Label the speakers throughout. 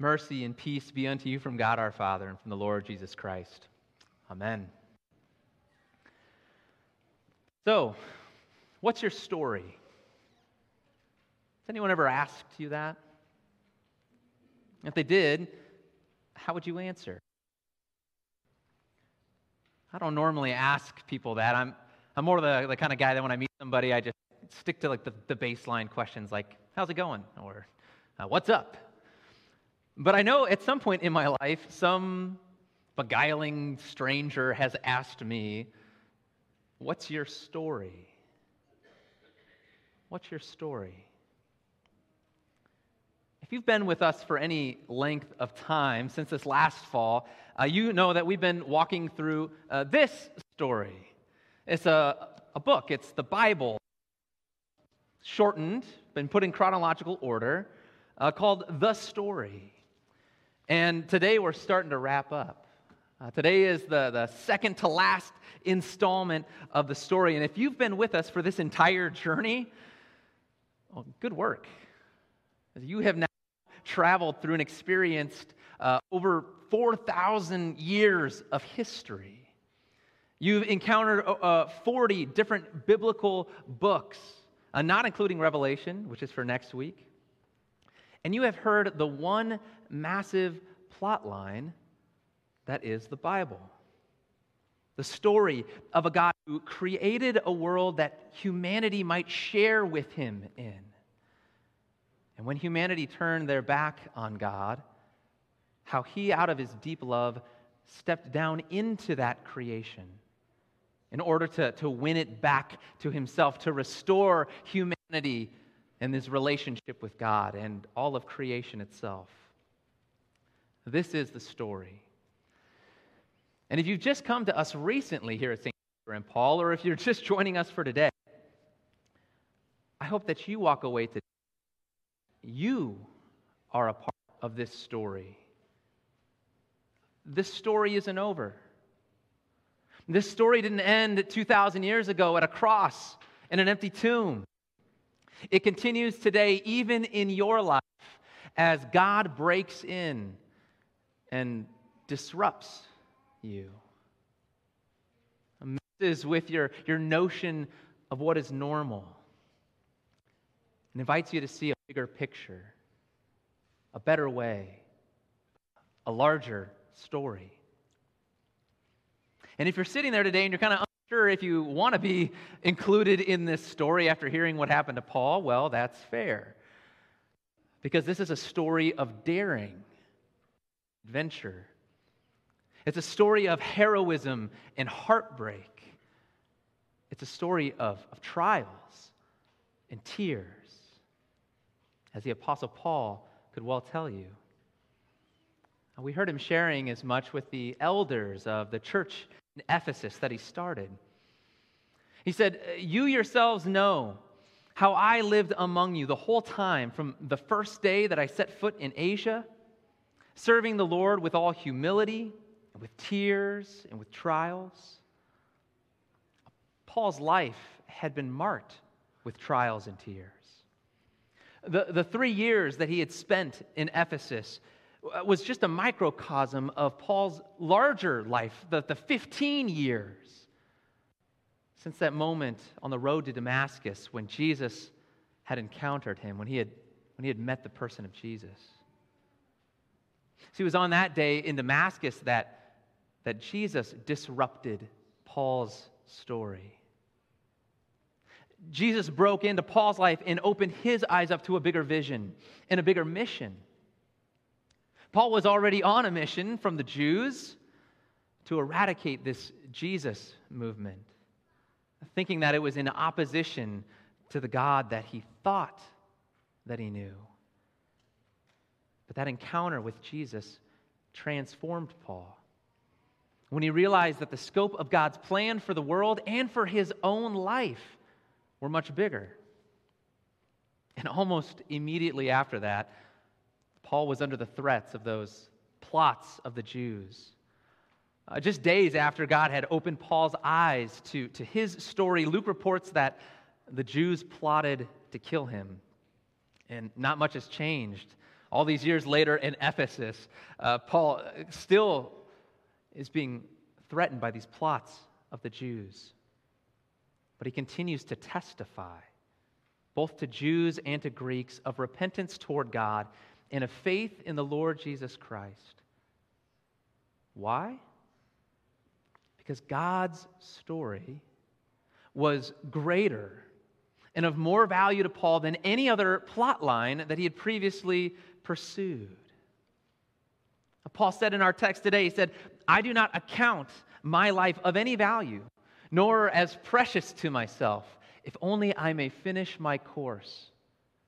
Speaker 1: Mercy and peace be unto you from God our Father and from the Lord Jesus Christ. Amen. So, what's your story? Has anyone ever asked you that? If they did, how would you answer? I don't normally ask people that. I'm, I'm more the, the kind of guy that when I meet somebody, I just stick to like the, the baseline questions like, how's it going? Or uh, what's up? But I know at some point in my life, some beguiling stranger has asked me, What's your story? What's your story? If you've been with us for any length of time since this last fall, uh, you know that we've been walking through uh, this story. It's a, a book, it's the Bible, shortened, been put in chronological order, uh, called The Story. And today we're starting to wrap up. Uh, today is the, the second to last installment of the story. And if you've been with us for this entire journey, well, good work. You have now traveled through and experienced uh, over 4,000 years of history. You've encountered uh, uh 40 different biblical books, uh, not including Revelation, which is for next week. And you have heard the one massive plot line that is the Bible. The story of a God who created a world that humanity might share with him in. And when humanity turned their back on God, how he, out of his deep love, stepped down into that creation in order to, to win it back to himself, to restore humanity and this relationship with God and all of creation itself. This is the story. And if you've just come to us recently here at St. Peter and Paul, or if you're just joining us for today, I hope that you walk away today. You are a part of this story. This story isn't over. This story didn't end 2,000 years ago at a cross in an empty tomb. It continues today, even in your life, as God breaks in and disrupts you. Messes with your, your notion of what is normal and invites you to see a bigger picture, a better way, a larger story. And if you're sitting there today and you're kind of unsure if you want to be included in this story after hearing what happened to Paul, well, that's fair. Because this is a story of daring, adventure. It's a story of heroism and heartbreak. It's a story of, of trials and tears, as the Apostle Paul could well tell you. We heard him sharing as much with the elders of the church in Ephesus that he started. He said, You yourselves know how I lived among you the whole time from the first day that I set foot in Asia serving the Lord with all humility, and with tears, and with trials. Paul's life had been marked with trials and tears. The, the three years that he had spent in Ephesus Uh, was just a microcosm of Paul's larger life, the, the 15 years since that moment on the road to Damascus when Jesus had encountered him, when he had, when he had met the person of Jesus. See, it was on that day in Damascus that, that Jesus disrupted Paul's story. Jesus broke into Paul's life and opened his eyes up to a bigger vision and a bigger mission. Paul was already on a mission from the Jews to eradicate this Jesus movement, thinking that it was in opposition to the God that he thought that he knew. But that encounter with Jesus transformed Paul. When he realized that the scope of God's plan for the world and for his own life were much bigger. And almost immediately after that, Paul was under the threats of those plots of the Jews. Uh, just days after God had opened Paul's eyes to, to his story, Luke reports that the Jews plotted to kill him. And not much has changed All these years later in Ephesus, uh, Paul still is being threatened by these plots of the Jews. But he continues to testify, both to Jews and to Greeks, of repentance toward God and a faith in the Lord Jesus Christ. Why? Because God's story was greater and of more value to Paul than any other plot line that he had previously pursued. Paul said in our text today, he said, I do not account my life of any value, nor as precious to myself, if only I may finish my course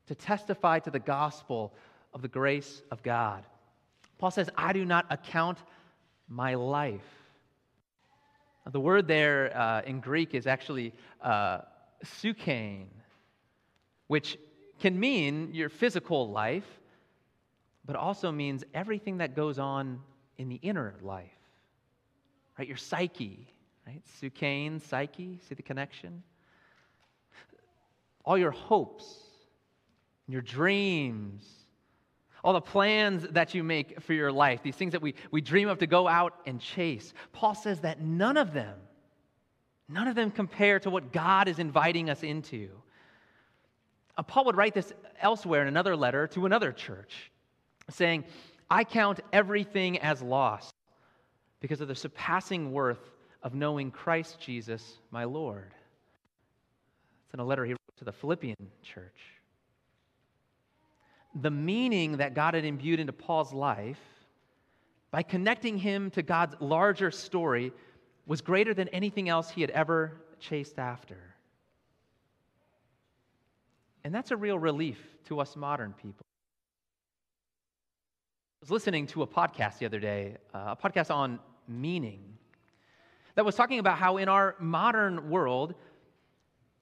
Speaker 1: to testify to the gospel of the grace of God. Paul says, I do not account my life. The word there uh, in Greek is actually uh, psuchein, which can mean your physical life, but also means everything that goes on in the inner life, right? Your psyche, right? Psuchein, psyche, see the connection? All your hopes, your dreams, all the plans that you make for your life, these things that we, we dream of to go out and chase. Paul says that none of them, none of them compare to what God is inviting us into. Uh, Paul would write this elsewhere in another letter to another church, saying, I count everything as loss because of the surpassing worth of knowing Christ Jesus, my Lord. It's in a letter he wrote to the Philippian church the meaning that God had imbued into Paul's life by connecting him to God's larger story was greater than anything else he had ever chased after. And that's a real relief to us modern people. I was listening to a podcast the other day, uh, a podcast on meaning, that was talking about how in our modern world,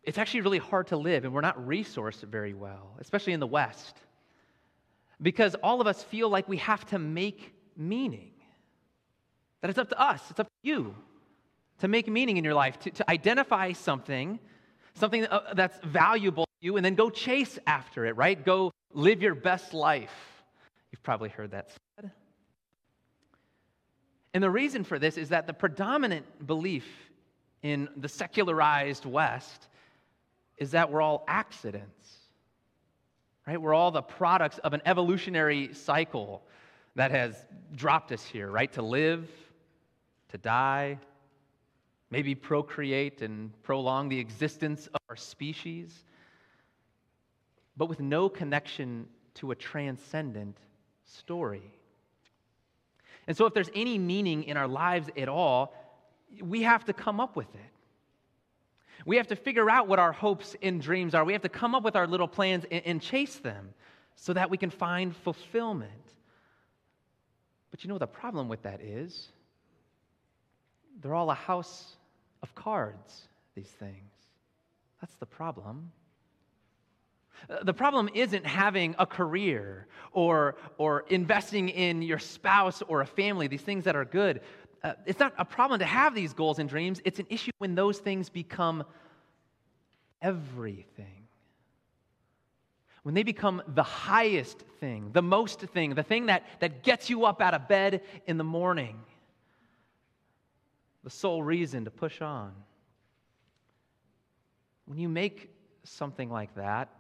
Speaker 1: it's actually really hard to live and we're not resourced very well, especially in the West because all of us feel like we have to make meaning. That it's up to us, it's up to you to make meaning in your life, to, to identify something, something uh, that's valuable to you, and then go chase after it, right? Go live your best life. You've probably heard that said. And the reason for this is that the predominant belief in the secularized West is that we're all accidents right? We're all the products of an evolutionary cycle that has dropped us here, right? To live, to die, maybe procreate and prolong the existence of our species, but with no connection to a transcendent story. And so, if there's any meaning in our lives at all, we have to come up with it. We have to figure out what our hopes and dreams are. We have to come up with our little plans and, and chase them so that we can find fulfillment. But you know what the problem with that is? They're all a house of cards, these things. That's the problem. Uh, the problem isn't having a career or, or investing in your spouse or a family, these things that are good uh, it's not a problem to have these goals and dreams. It's an issue when those things become everything. When they become the highest thing, the most thing, the thing that, that gets you up out of bed in the morning, the sole reason to push on. When you make something like that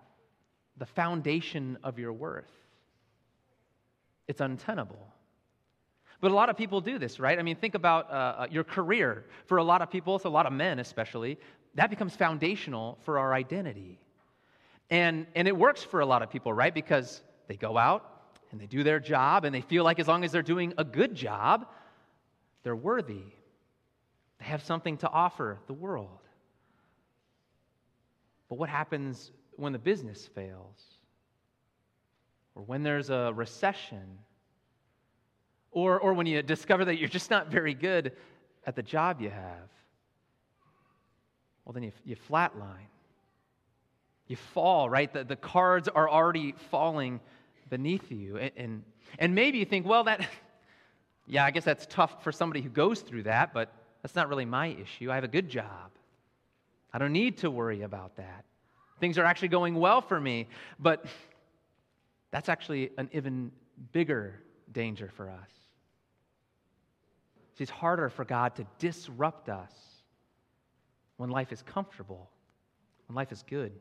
Speaker 1: the foundation of your worth, it's untenable. But a lot of people do this, right? I mean, think about uh, uh, your career. For a lot of people, it's a lot of men especially, that becomes foundational for our identity. And, and it works for a lot of people, right? Because they go out and they do their job and they feel like as long as they're doing a good job, they're worthy. They have something to offer the world. But what happens when the business fails? Or when there's a recession? Or, or when you discover that you're just not very good at the job you have, well, then you, you flatline. You fall, right? The, the cards are already falling beneath you. And, and, and maybe you think, well, that, yeah, I guess that's tough for somebody who goes through that, but that's not really my issue. I have a good job. I don't need to worry about that. Things are actually going well for me. But that's actually an even bigger danger for us. It's harder for God to disrupt us when life is comfortable, when life is good.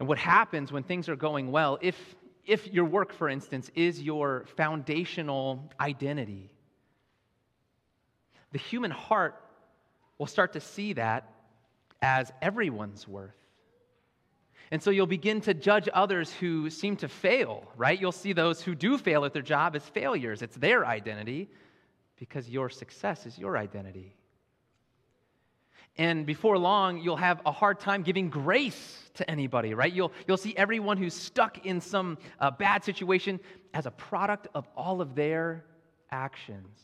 Speaker 1: And what happens when things are going well, if, if your work, for instance, is your foundational identity, the human heart will start to see that as everyone's worth. And so you'll begin to judge others who seem to fail, right? You'll see those who do fail at their job as failures. It's their identity because your success is your identity. And before long, you'll have a hard time giving grace to anybody, right? You'll, you'll see everyone who's stuck in some uh, bad situation as a product of all of their actions.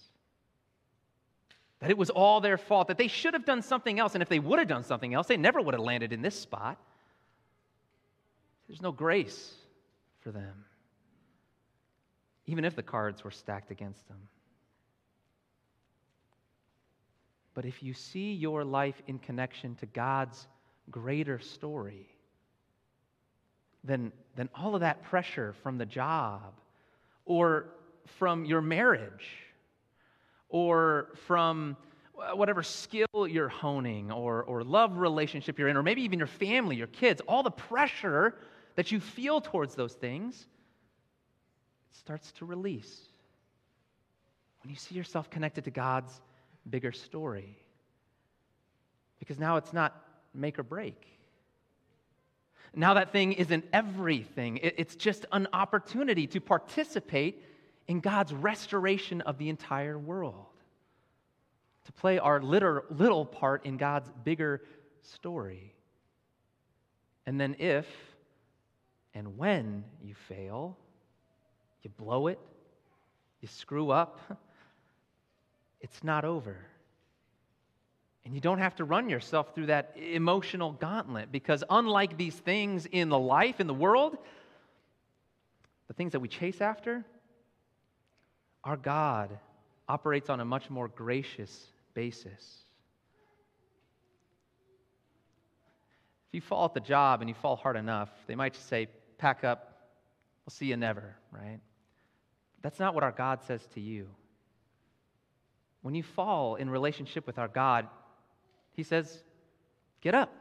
Speaker 1: That it was all their fault, that they should have done something else. And if they would have done something else, they never would have landed in this spot. There's no grace for them, even if the cards were stacked against them. But if you see your life in connection to God's greater story, then, then all of that pressure from the job or from your marriage or from whatever skill you're honing or, or love relationship you're in, or maybe even your family, your kids, all the pressure that you feel towards those things, it starts to release. When you see yourself connected to God's bigger story. Because now it's not make or break. Now that thing isn't everything, it's just an opportunity to participate in God's restoration of the entire world, to play our little, little part in God's bigger story. And then if and when you fail, you blow it, you screw up, it's not over. And you don't have to run yourself through that emotional gauntlet because, unlike these things in the life, in the world, the things that we chase after, our God operates on a much more gracious basis. If you fall at the job and you fall hard enough, they might just say, pack up, we'll see you never, right? That's not what our God says to you. When you fall in relationship with our God, He says, get up.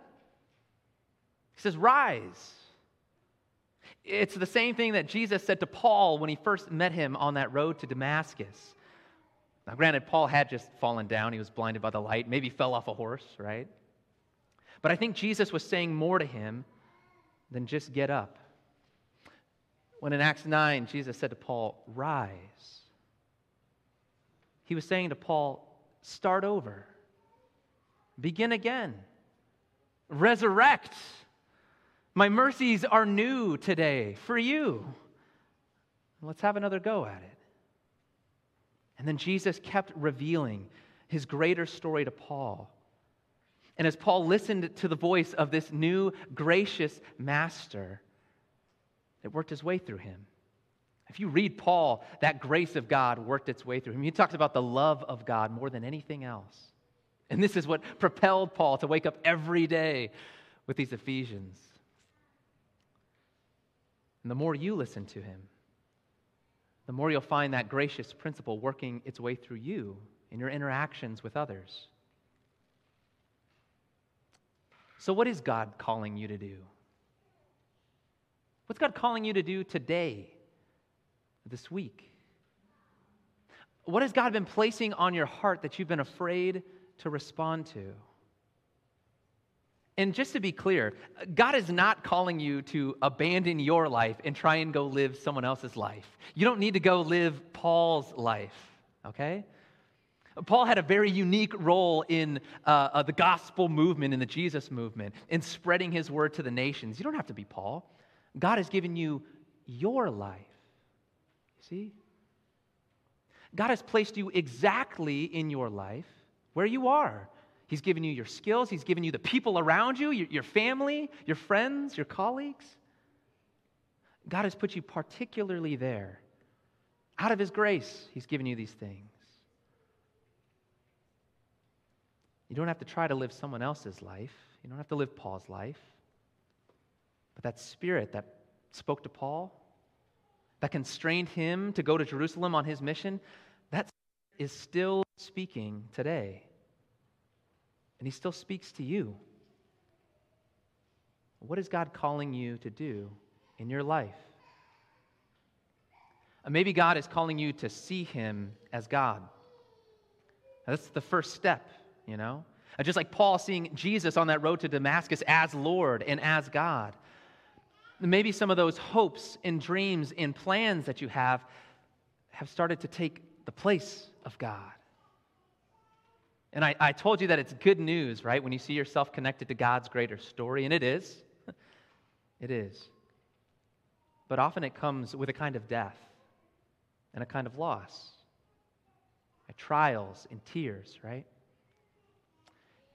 Speaker 1: He says, rise. It's the same thing that Jesus said to Paul when he first met him on that road to Damascus. Now, granted, Paul had just fallen down. He was blinded by the light, maybe fell off a horse, right? But I think Jesus was saying more to him than just get up. When in Acts 9, Jesus said to Paul, Rise, he was saying to Paul, Start over, begin again, resurrect. My mercies are new today for you. Let's have another go at it. And then Jesus kept revealing his greater story to Paul. And as Paul listened to the voice of this new gracious master, it worked its way through him. If you read Paul, that grace of God worked its way through him. He talks about the love of God more than anything else. And this is what propelled Paul to wake up every day with these Ephesians. And the more you listen to him, the more you'll find that gracious principle working its way through you in your interactions with others. So, what is God calling you to do? What's God calling you to do today, this week? What has God been placing on your heart that you've been afraid to respond to? And just to be clear, God is not calling you to abandon your life and try and go live someone else's life. You don't need to go live Paul's life, okay? Paul had a very unique role in uh, uh, the gospel movement, in the Jesus movement, in spreading his word to the nations. You don't have to be Paul. God has given you your life. You see? God has placed you exactly in your life where you are. He's given you your skills, He's given you the people around you, your, family, your friends, your colleagues. God has put you particularly there. Out of His grace, He's given you these things. You don't have to try to live someone else's life, you don't have to live Paul's life. But that spirit, that spoke to Paul, that constrained him to go to Jerusalem on his mission, that is still speaking today. And he still speaks to you. What is God calling you to do in your life? Uh, maybe God is calling you to see him as God. That's the first step, you know? Uh, just like Paul seeing Jesus on that road to Damascus as Lord and as God. Maybe some of those hopes and dreams and plans that you have have started to take the place of God. And I, I told you that it's good news, right? When you see yourself connected to God's greater story, and it is. it is. But often it comes with a kind of death and a kind of loss, trials and tears, right?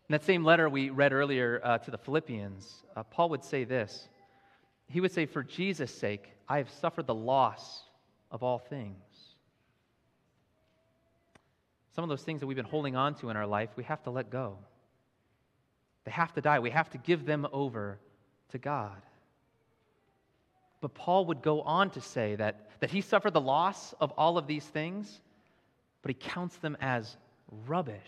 Speaker 1: In that same letter we read earlier uh, to the Philippians, uh, Paul would say this. He would say, For Jesus' sake, I have suffered the loss of all things. Some of those things that we've been holding on to in our life, we have to let go. They have to die. We have to give them over to God. But Paul would go on to say that, that he suffered the loss of all of these things, but he counts them as rubbish,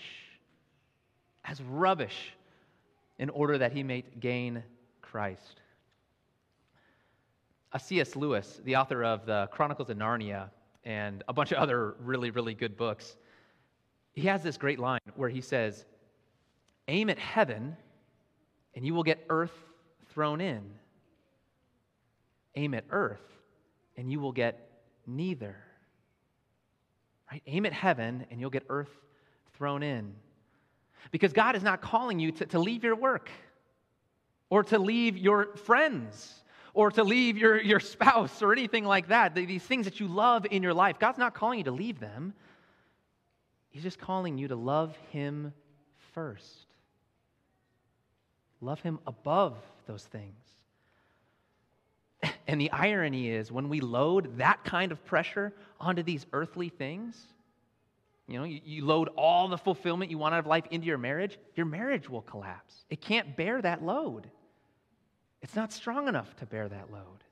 Speaker 1: as rubbish, in order that he may gain Christ. C.S. Lewis, the author of the Chronicles of Narnia and a bunch of other really, really good books, he has this great line where he says, Aim at heaven, and you will get earth thrown in aim at earth and you will get neither. Right? Aim at heaven and you'll get earth thrown in. Because God is not calling you to, to leave your work or to leave your friends or to leave your, your spouse or anything like that. These things that you love in your life. God's not calling you to leave them, He's just calling you to love Him first. Love Him above those things. And the irony is, when we load that kind of pressure onto these earthly things, you know, you, you, load all the fulfillment you want out of life into your marriage, your marriage will collapse. It can't bear that load. It's not strong enough to bear that load.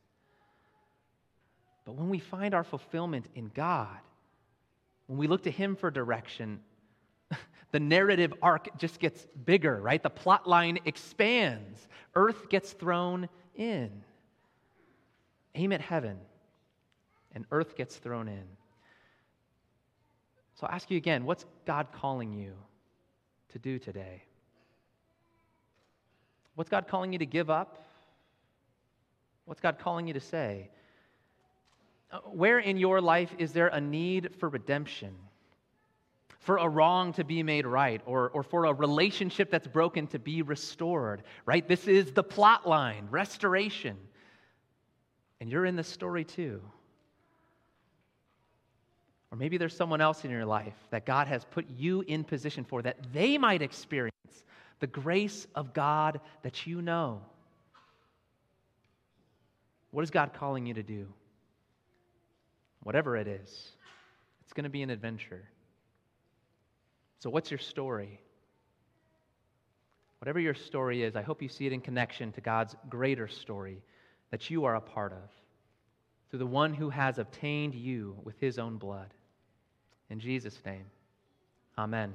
Speaker 1: But when we find our fulfillment in God, when we look to Him for direction, the narrative arc just gets bigger, right? The plot line expands, earth gets thrown in aim at heaven, and earth gets thrown in. So I'll ask you again what's God calling you to do today? What's God calling you to give up? What's God calling you to say? Uh, where in your life is there a need for redemption? For a wrong to be made right, or, or for a relationship that's broken to be restored, right? This is the plot line restoration. And you're in the story too. Or maybe there's someone else in your life that God has put you in position for that they might experience the grace of God that you know. What is God calling you to do? Whatever it is, it's going to be an adventure. So, what's your story? Whatever your story is, I hope you see it in connection to God's greater story that you are a part of through the one who has obtained you with his own blood. In Jesus' name, amen.